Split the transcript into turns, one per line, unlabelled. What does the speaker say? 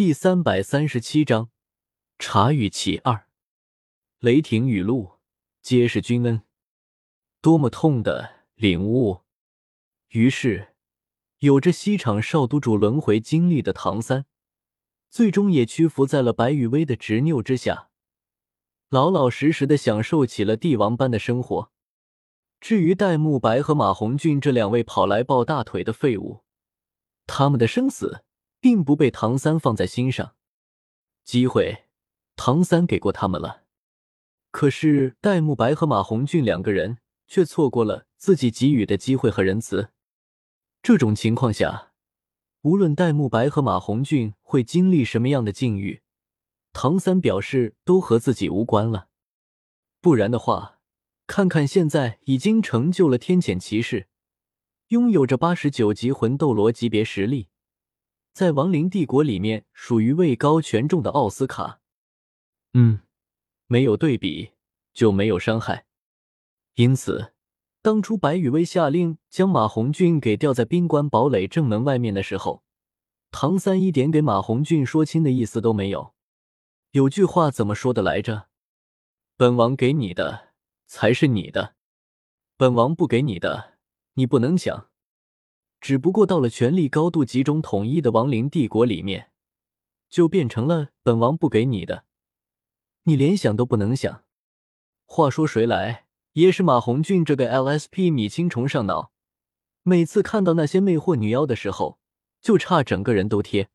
第三百三十七章茶语其二，雷霆雨露皆是君恩，多么痛的领悟！于是，有着西厂少督主轮回经历的唐三，最终也屈服在了白羽薇的执拗之下，老老实实的享受起了帝王般的生活。至于戴沐白和马红俊这两位跑来抱大腿的废物，他们的生死。并不被唐三放在心上，机会唐三给过他们了，可是戴沐白和马红俊两个人却错过了自己给予的机会和仁慈。这种情况下，无论戴沐白和马红俊会经历什么样的境遇，唐三表示都和自己无关了。不然的话，看看现在已经成就了天谴骑士，拥有着八十九级魂斗罗级别实力。在亡灵帝国里面，属于位高权重的奥斯卡。嗯，没有对比就没有伤害。因此，当初白羽薇下令将马红俊给吊在宾馆堡垒正门外面的时候，唐三一点给马红俊说亲的意思都没有。有句话怎么说的来着？本王给你的才是你的，本王不给你的，你不能抢。只不过到了权力高度集中统一的亡灵帝国里面，就变成了本王不给你的，你连想都不能想。话说谁来也是马红俊这个 LSP 米青虫上脑，每次看到那些魅惑女妖的时候，就差整个人都贴。